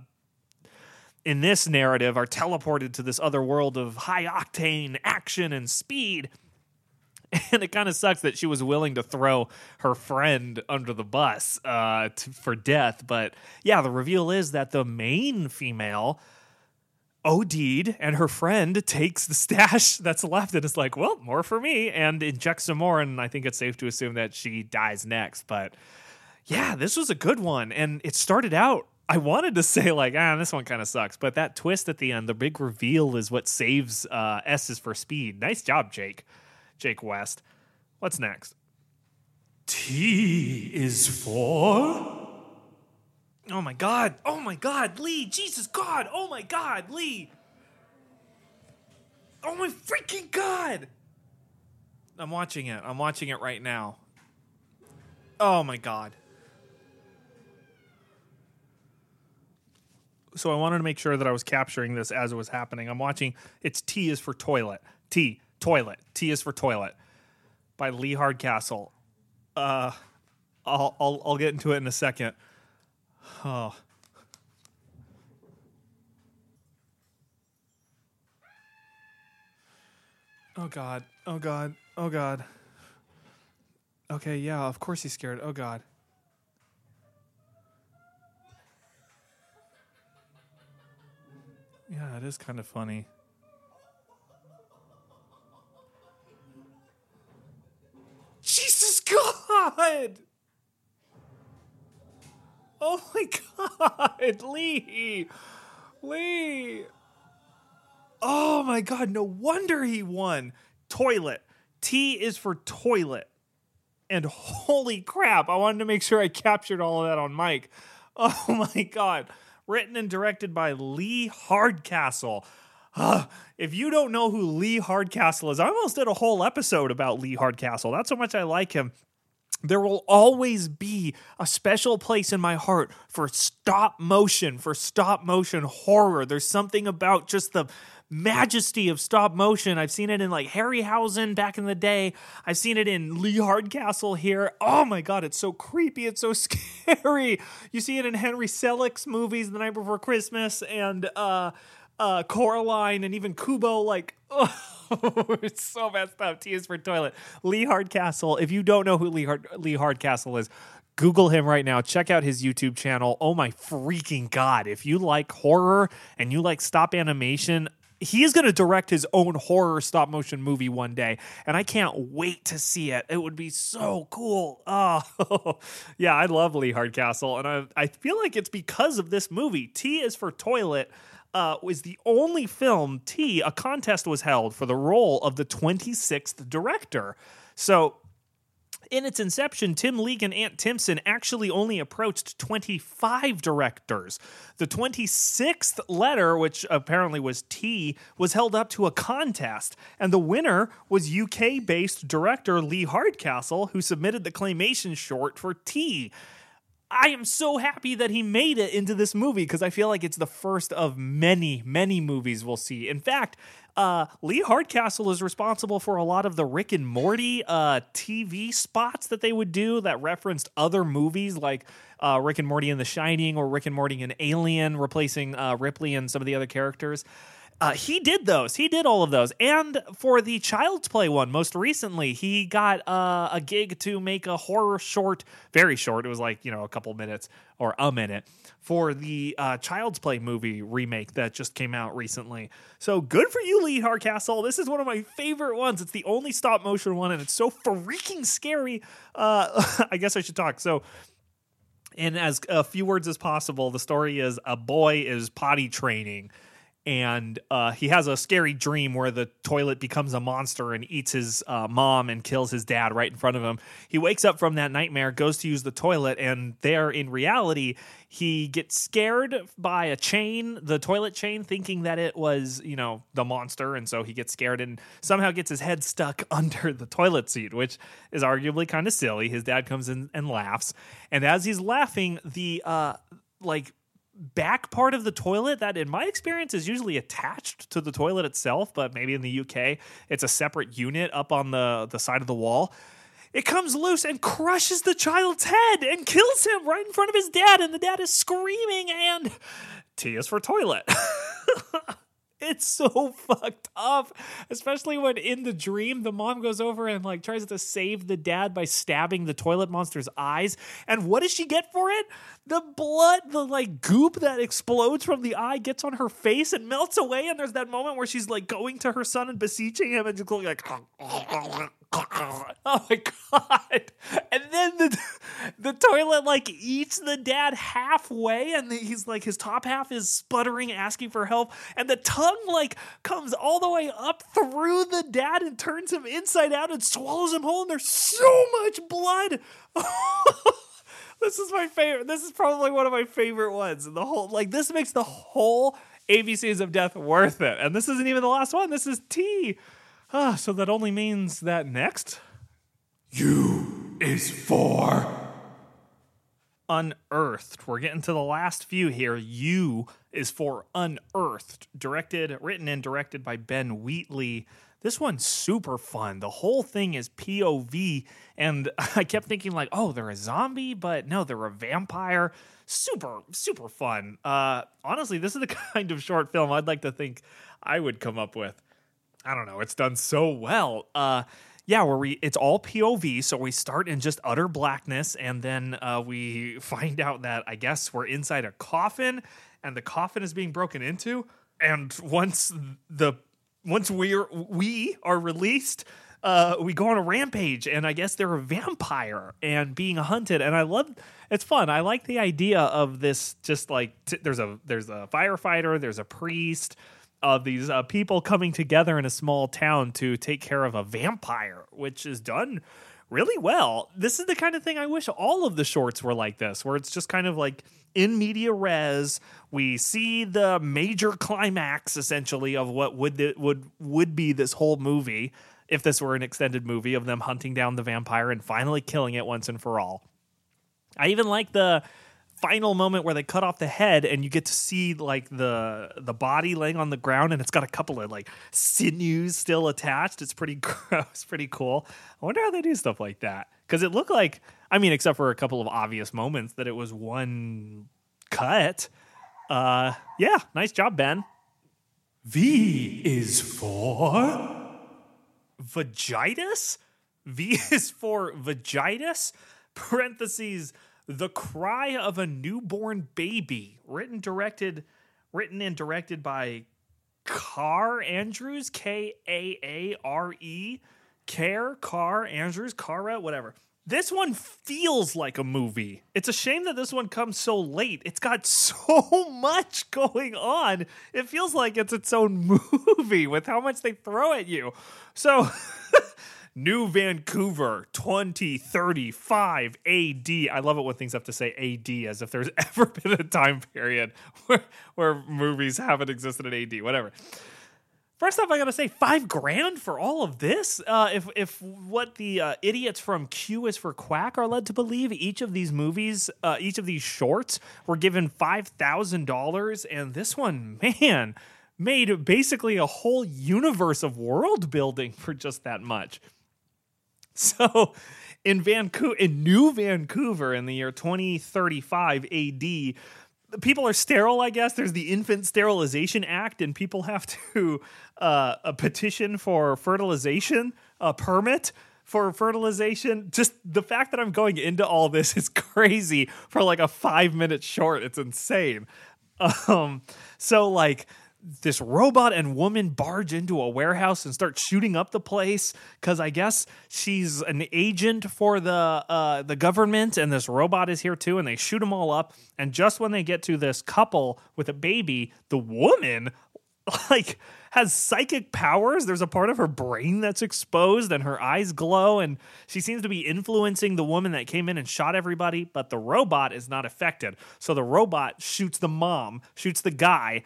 in this narrative are teleported to this other world of high octane action and speed. *laughs* And it kind of sucks that she was willing to throw her friend under the bus uh, for death. But yeah, the reveal is that the main female OD'd and her friend takes the *laughs* stash that's left and is like, well, more for me, and injects some more. And I think it's safe to assume that she dies next. But yeah, this was a good one. And it started out I wanted to say like, ah, this one kind of sucks, but that twist at the end, the big reveal, is what saves uh, S's for speed. Nice job, Jake, Jake West. What's next? T is for Oh my God! Oh my God, Lee! Jesus God! Oh my God, Lee! Oh my freaking God! I'm watching it. I'm watching it right now. Oh my God. So I wanted to make sure that I was capturing this as it was happening. I'm watching. It's T is for toilet. T toilet. T is for toilet by Lee Hardcastle. Uh, I'll I'll I'll get into it in a second. Oh. Oh God. Oh God. Oh God. Okay, yeah, of course he's scared. Oh God. Yeah, it is kind of funny. Jesus God! Oh my God, *laughs* Lee, Lee. Oh my god, no wonder he won. Toilet. T is for toilet. And holy crap, I wanted to make sure I captured all of that on mic. *laughs* Oh my god. Written and directed by Lee Hardcastle. Uh, if you don't know who Lee Hardcastle is, I almost did a whole episode about Lee Hardcastle. That's how much I like him. There will always be a special place in my heart for stop motion, for stop motion horror. There's something about just the majesty of stop motion. I've seen it in like Harryhausen back in the day. I've seen it in Lee Hardcastle here. Oh my god, it's so creepy. It's so *laughs* scary. You see it in Henry Selick's movies, The Night Before Christmas, and uh, uh, Coraline, and even Kubo. Like, *laughs* oh, it's so messed up. T is for toilet. Lee Hardcastle. If you don't know who Lee, Hard- Lee Hardcastle is, Google him right now. Check out his YouTube channel. Oh my freaking God. If you like horror and you like stop animation, he is going to direct his own horror stop motion movie one day. And I can't wait to see it. It would be so cool. *laughs* Oh, yeah. I love Lee Hardcastle. And I, I feel like it's because of this movie. T is for toilet. Uh, was the only film T a contest was held for the role of the 26th director. So in its inception, Tim League and Ant Timpson actually only approached 25 directors. The 26th letter, which apparently was T, was held up to a contest, and the winner was UK based director Lee Hardcastle, who submitted the claymation short for T. I am so happy that he made it into this movie because I feel like it's the first of many, many movies we'll see. In fact, uh, Lee Hardcastle is responsible for a lot of the Rick and Morty uh, TV spots that they would do that referenced other movies like uh, Rick and Morty and The Shining or Rick and Morty and Alien, replacing uh, Ripley and some of the other characters. Uh, he did those. He did all of those. And for the Child's Play one, most recently, he got uh, a gig to make a horror short, very short. It was like, you know, a couple minutes or a minute for the uh, Child's Play movie remake that just came out recently. So good for you, Lee Hardcastle. This is one of my favorite ones. It's the only stop motion one, and it's so freaking scary. Uh, *laughs* I guess I should talk. So, in as few words as possible, the story is a boy is potty training and uh, he has a scary dream where the toilet becomes a monster and eats his uh, mom and kills his dad right in front of him. He wakes up from that nightmare, goes to use the toilet, and there in reality, he gets scared by a chain, the toilet chain, thinking that it was, you know, the monster. And so he gets scared and somehow gets his head stuck *laughs* under the toilet seat, which is arguably kind of silly. His dad comes in and laughs. And as he's laughing, the, uh, like back part of the toilet that in my experience is usually attached to the toilet itself but maybe in the UK it's a separate unit up on the the side of the wall. It comes loose and crushes the child's head and kills him right in front of his dad and the dad is screaming and T is for toilet *laughs* It's so *laughs* fucked up, especially when in the dream the mom goes over and like tries to save the dad by stabbing the toilet monster's eyes. And what does she get for it? The blood, the like goop that explodes from the eye gets on her face and melts away. And there's that moment where she's like going to her son and beseeching him and just going like, *laughs* *laughs* oh my god! And then the the toilet like eats the dad halfway, and he's like his top half is sputtering, asking for help, and the tongue like comes all the way up through the dad and turns him inside out and swallows him whole. And there's so much blood. *laughs* this is my favorite. This is probably one of my favorite ones. The whole like this makes the whole ABCs of Death worth it. And this isn't even the last one. This is T. Ah, so that only means that next U is for Unearthed. We're getting to the last few here. U is for Unearthed, directed, written, and directed by Ben Wheatley. This one's super fun. The whole thing is POV, and *laughs* I kept thinking like, oh, they're a zombie, but no, they're a vampire. Super, super fun. Uh, honestly, this is the *laughs* kind of short film I'd like to think I would come up with. I don't know. It's done so well. Uh, yeah, where we it's all POV, so we start in just utter blackness, and then uh, we *laughs* find out that I guess we're inside a coffin, and the coffin is being broken into. And once the once we're we are released, uh, we go on a rampage, and I guess they're a vampire and being hunted. And I love it's fun. I like the idea of this. Just like t- there's a there's a firefighter, there's a priest, of these uh, people coming together in a small town to take care of a vampire, which is done really well. This is the kind of thing I wish all of the shorts were like this, where it's just kind of like in media res. We see the major climax essentially of what would would would be this whole movie if this were an extended movie of them hunting down the vampire and finally killing it once and for all. I even like the final moment where they cut off the head and you get to see like the the body laying on the ground and it's got a couple of like sinews still attached. It's pretty *laughs* gross, pretty cool. I wonder how they do stuff like that because it looked like I mean, except for a couple of obvious moments that it was one cut. Uh, yeah, nice job, Ben. V is for vagitus. V is for vagitus. Parentheses the Cry of a Newborn Baby, written directed written and directed by Kaare Andrews, K A A R E, Care, Kaare Andrews, Kara, whatever. This one feels like a movie. It's a shame that this one comes so late. It's got *laughs* so much going on. It feels like it's its own *laughs* movie with how much they throw at you. So *laughs* New Vancouver 2035 AD. I love it when things have to say AD as if there's *laughs* ever been a time period where, where movies haven't existed in AD, whatever. First off, I gotta say, five grand for all of this. Uh, if if what the uh, idiots from Q is for Quack are led to believe, each of these movies, uh, each of these shorts, were given five thousand dollars, and this one, man, made basically a whole universe of world building *laughs* for just that much. *laughs* So in Vancouver, in New Vancouver in the year 2035 AD, people are sterile, I guess. There's the Infant Sterilization Act, and people have to *laughs* uh, a petition for fertilization, a permit for fertilization. Just the fact that I'm going into all this *laughs* is crazy for like a five minute short. It's insane. Um, so like this robot and woman barge into a warehouse and start shooting up the place because I guess she's an agent for the uh, the government, and this robot is here too. And they shoot them all up. And just when they get to this couple with a baby, the woman *laughs* like has psychic powers. There's a part of her brain that's exposed, and her eyes glow, and she seems to be influencing the woman that came in and shot everybody. But the robot is not affected, so the robot shoots the mom, shoots the guy,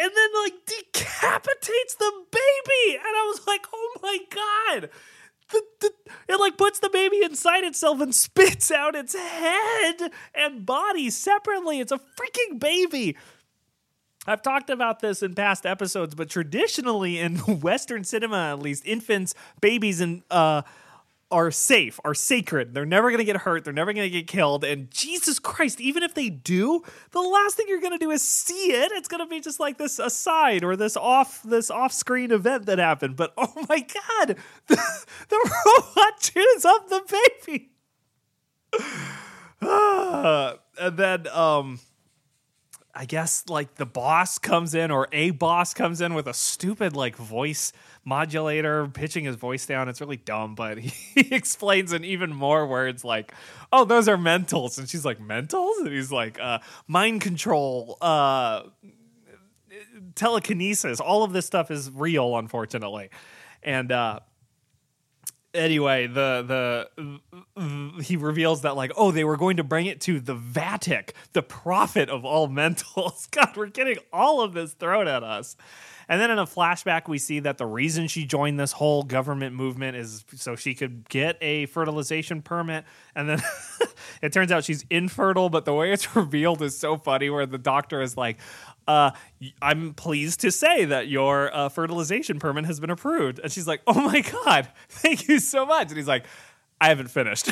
and then like decapitates the baby. And I was like, oh my god. The, the, it like puts the baby inside itself and *laughs* spits out its head and body separately. It's a freaking baby. I've talked about this in past episodes, but traditionally in *laughs* Western cinema, at least, infants, babies, and uh, are safe, are sacred. They're never going to get hurt. They're never going to get killed. And Jesus Christ, even if they do, the last thing you're going to do is see it. It's going to be just like this aside or this off this off-screen event that happened. But *laughs* oh my god, *laughs* the, the robot chews up the baby. *sighs* and then um I guess like the boss comes in or a boss comes in with a stupid like voice modulator pitching his voice down. It's really dumb, but *laughs* he, explains in even more words like, "Oh, those are mentals," and she's like, "Mentals," and he's like, uh, "Mind control." Uh, telekinesis all of this stuff is real unfortunately and uh anyway, the the he reveals that like, oh, they were going to bring it to the Vatic, the prophet of all *laughs* mentals. God, we're getting all of this thrown at us. And then in a flashback, we see that the reason she joined this whole government movement is so she could get a fertilization permit. And then *laughs* it turns out she's infertile, but the way it's *laughs* revealed is so funny where the doctor is like, uh, I'm pleased to say that your uh, fertilization permit has been approved. And she's like, oh my God, *laughs* thank you so much. And he's like, I haven't finished.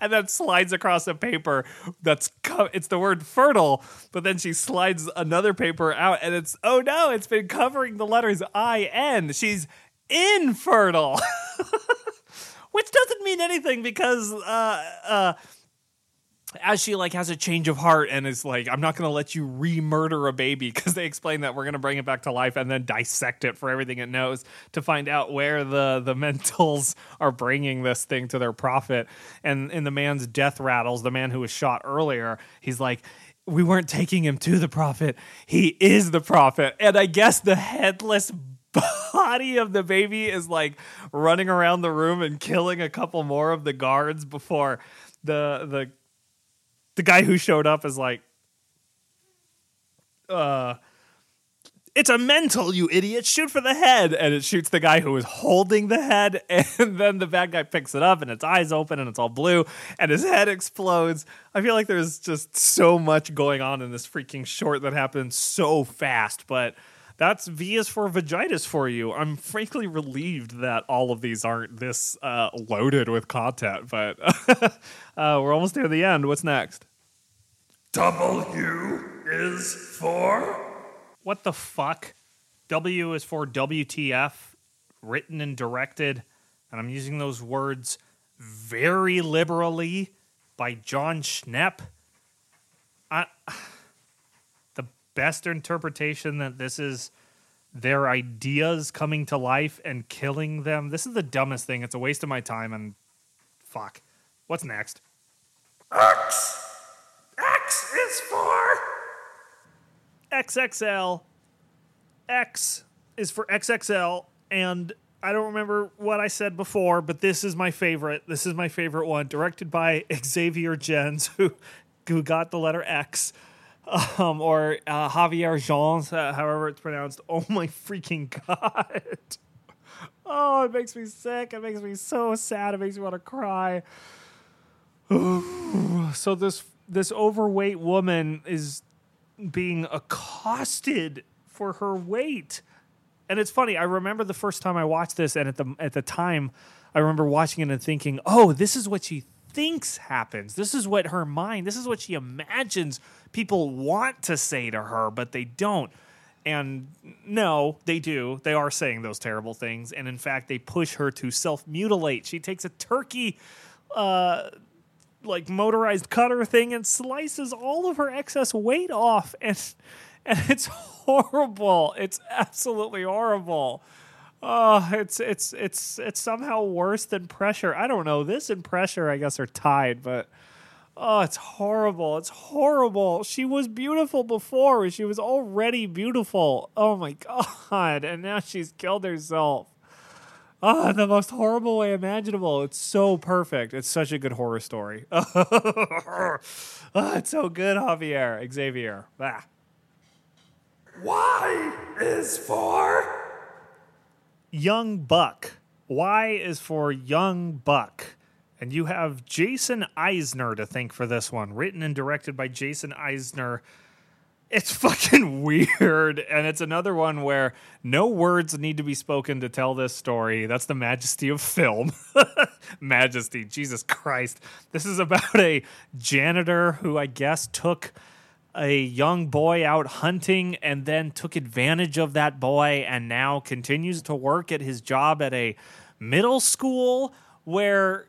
And then slides across a paper that's co- it's the word fertile, but then she slides another paper out and it's oh no, it's been covering the letters I N. She's infertile. *laughs* Which doesn't mean anything because uh uh as she like has a change of heart and is like i'm not going to let you re-murder a baby because they explain that we're going to bring it back to life and then dissect it for everything it knows to find out where the the mentals *laughs* are bringing this thing to their prophet and in the man's death rattles the man who was shot earlier he's like we weren't taking him to the prophet. He is the prophet. And I guess the headless *laughs* body of the baby is like running around the room and killing a couple more of the guards before the the the guy who showed up is like uh it's a mental, you idiot. Shoot for the head. And it shoots the guy who is holding the head. *laughs* And then the bad guy picks it up and its eyes open and it's all blue and his head explodes. I feel like there's just so much going on in this freaking short that happens so fast. But that's V is for vagitus for you. I'm frankly relieved that all of these aren't this uh, loaded with content. But *laughs* uh, we're almost near the end. What's next? W is for. What the fuck? W is for WTF, written and directed, and I'm using those words very liberally by Jon Schnepp. I, best interpretation that this is their ideas coming to life and killing them. This is the dumbest thing. It's a waste of my time and fuck. What's next? X. X is for. XXL. X is for XXL, and I don't remember what I said before, but this is my favorite. This is my favorite one, directed by *laughs* Xavier Gens who who got the letter X, *laughs* um, or uh, Javier Gens, uh, however it's pronounced. *laughs* Oh my freaking god! Oh, it makes me sick. It makes me so sad. It makes me want to cry. *sighs* so this this overweight woman is being accosted for her weight. And it's funny, I remember the first time I watched this and at the at the time I remember watching it and thinking, "Oh, this is what she thinks happens. This is what her mind, this is what she imagines people want to say to her, but they don't." And no, they do. They are saying those terrible things. And in fact, they push her to self mutilate. She takes a turkey uh, like motorized cutter thing and slices all of her excess weight off and and it's *laughs* horrible it's absolutely horrible oh it's it's it's it's somehow worse than pressure i don't know this and pressure i guess are tied but oh it's horrible it's horrible she was beautiful before she was already beautiful oh my *laughs* god and now she's killed herself Oh, the most horrible way imaginable. It's so perfect. It's such a good horror story. oh, *laughs* it's so good, Javier. Xavier. Ah. Is for. Young Buck. Y is for Young Buck. And you have Jason Eisener to thank for this one. Written and directed by Jason Eisener. It's *laughs* fucking weird. And it's another one where no words need to be spoken to tell this story. That's the majesty of film. *laughs* majesty, Jesus Christ. This is about a janitor who I guess took a young boy out hunting and then took advantage of that boy and now continues to work at his job at a middle school where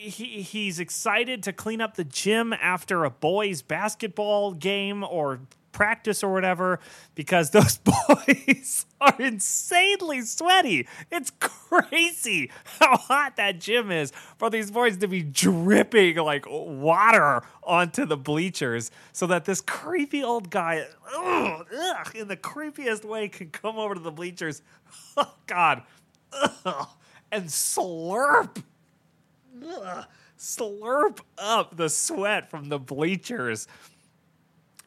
he, he's excited to clean up the gym after a boys basketball game or practice or whatever because those *laughs* boys are insanely sweaty. It's crazy how hot that gym is for these boys to be dripping like water onto the bleachers so that this creepy old guy, ugh, ugh, in the creepiest way, can come over to the bleachers. *laughs* Oh, God. Ugh, and slurp. Slurp up the sweat from the bleachers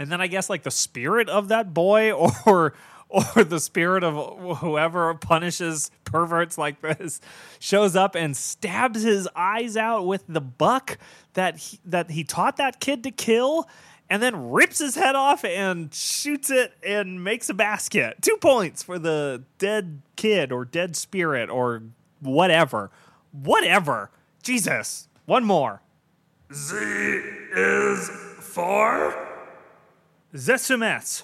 and then I guess like the spirit of that boy *laughs* or or the spirit of whoever punishes perverts like this shows up and stabs his eyes out with the buck that he, that he taught that kid to kill and then rips his head off and shoots it and makes a basket. 2 points for the dead kid or dead spirit or whatever. Whatever. Jesus. One more. Z is for. Zetsumetsu,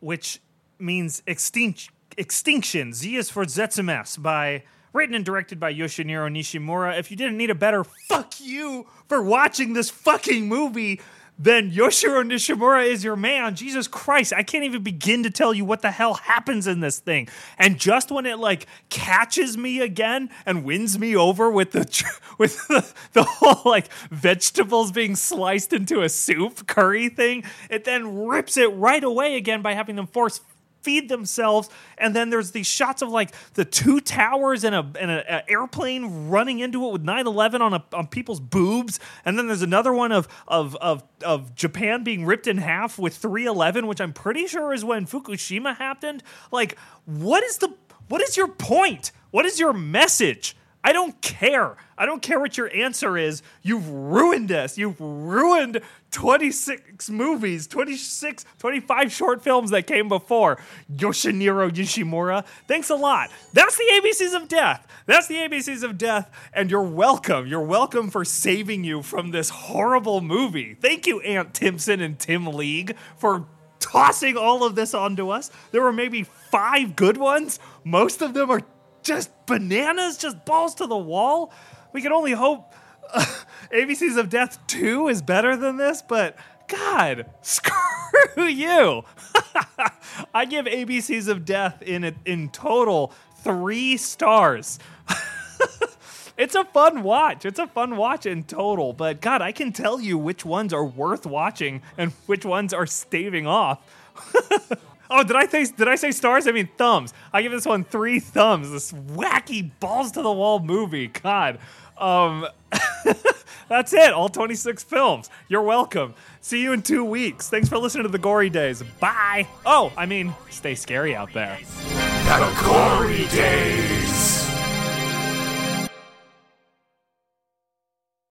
which means extinct, extinction. Z is for Zetsumetsu by written and directed by Yoshiniro Nishimura. If you didn't need a better fuck you for watching this fucking movie, then Yoshiro Nishimura is your man. Jesus Christ, I can't even begin to tell you what the hell happens in this thing. And just when it like catches me again and wins me over with the *laughs* with the, the whole like vegetables being sliced into a soup curry thing, it then rips it right away again by having them force feed themselves. And then there's these shots of like the two towers and a and an airplane running into it with 9/11 on a, on people's boobs. And then there's another one of of of of Japan being ripped in half with 3/11, which I'm pretty sure is when Fukushima happened. Like, what is the what is your point? What is your message? I don't care. I don't care what your answer is. You've ruined us. You've ruined 26 movies, 26, 25 short films that came before. Yoshiniro Nishimura, thanks a lot. That's the ABCs of death. That's the ABCs of death. And you're welcome. You're welcome for saving you from this horrible movie. Thank you, Ant Timpson and Tim League, for tossing all of this onto us. There were maybe five good ones. Most of them are just bananas, just balls to the wall. We can only hope uh, *laughs* ABCs of Death 2 is better than this, but God, *laughs* screw you. *laughs* I give ABCs of Death in in total 3 stars. it's a fun watch. It's a fun watch in total, but God, I can tell you which ones are worth watching and which ones are staving off. Oh, did I say did I say stars? I mean thumbs. I give this one three thumbs. This wacky balls to the wall movie. God. Um, *laughs* that's it. All 26 films. You're welcome. See you in two weeks. Thanks for listening to the Gory Days. Bye. Oh, I mean, stay scary out there. The Gory Days.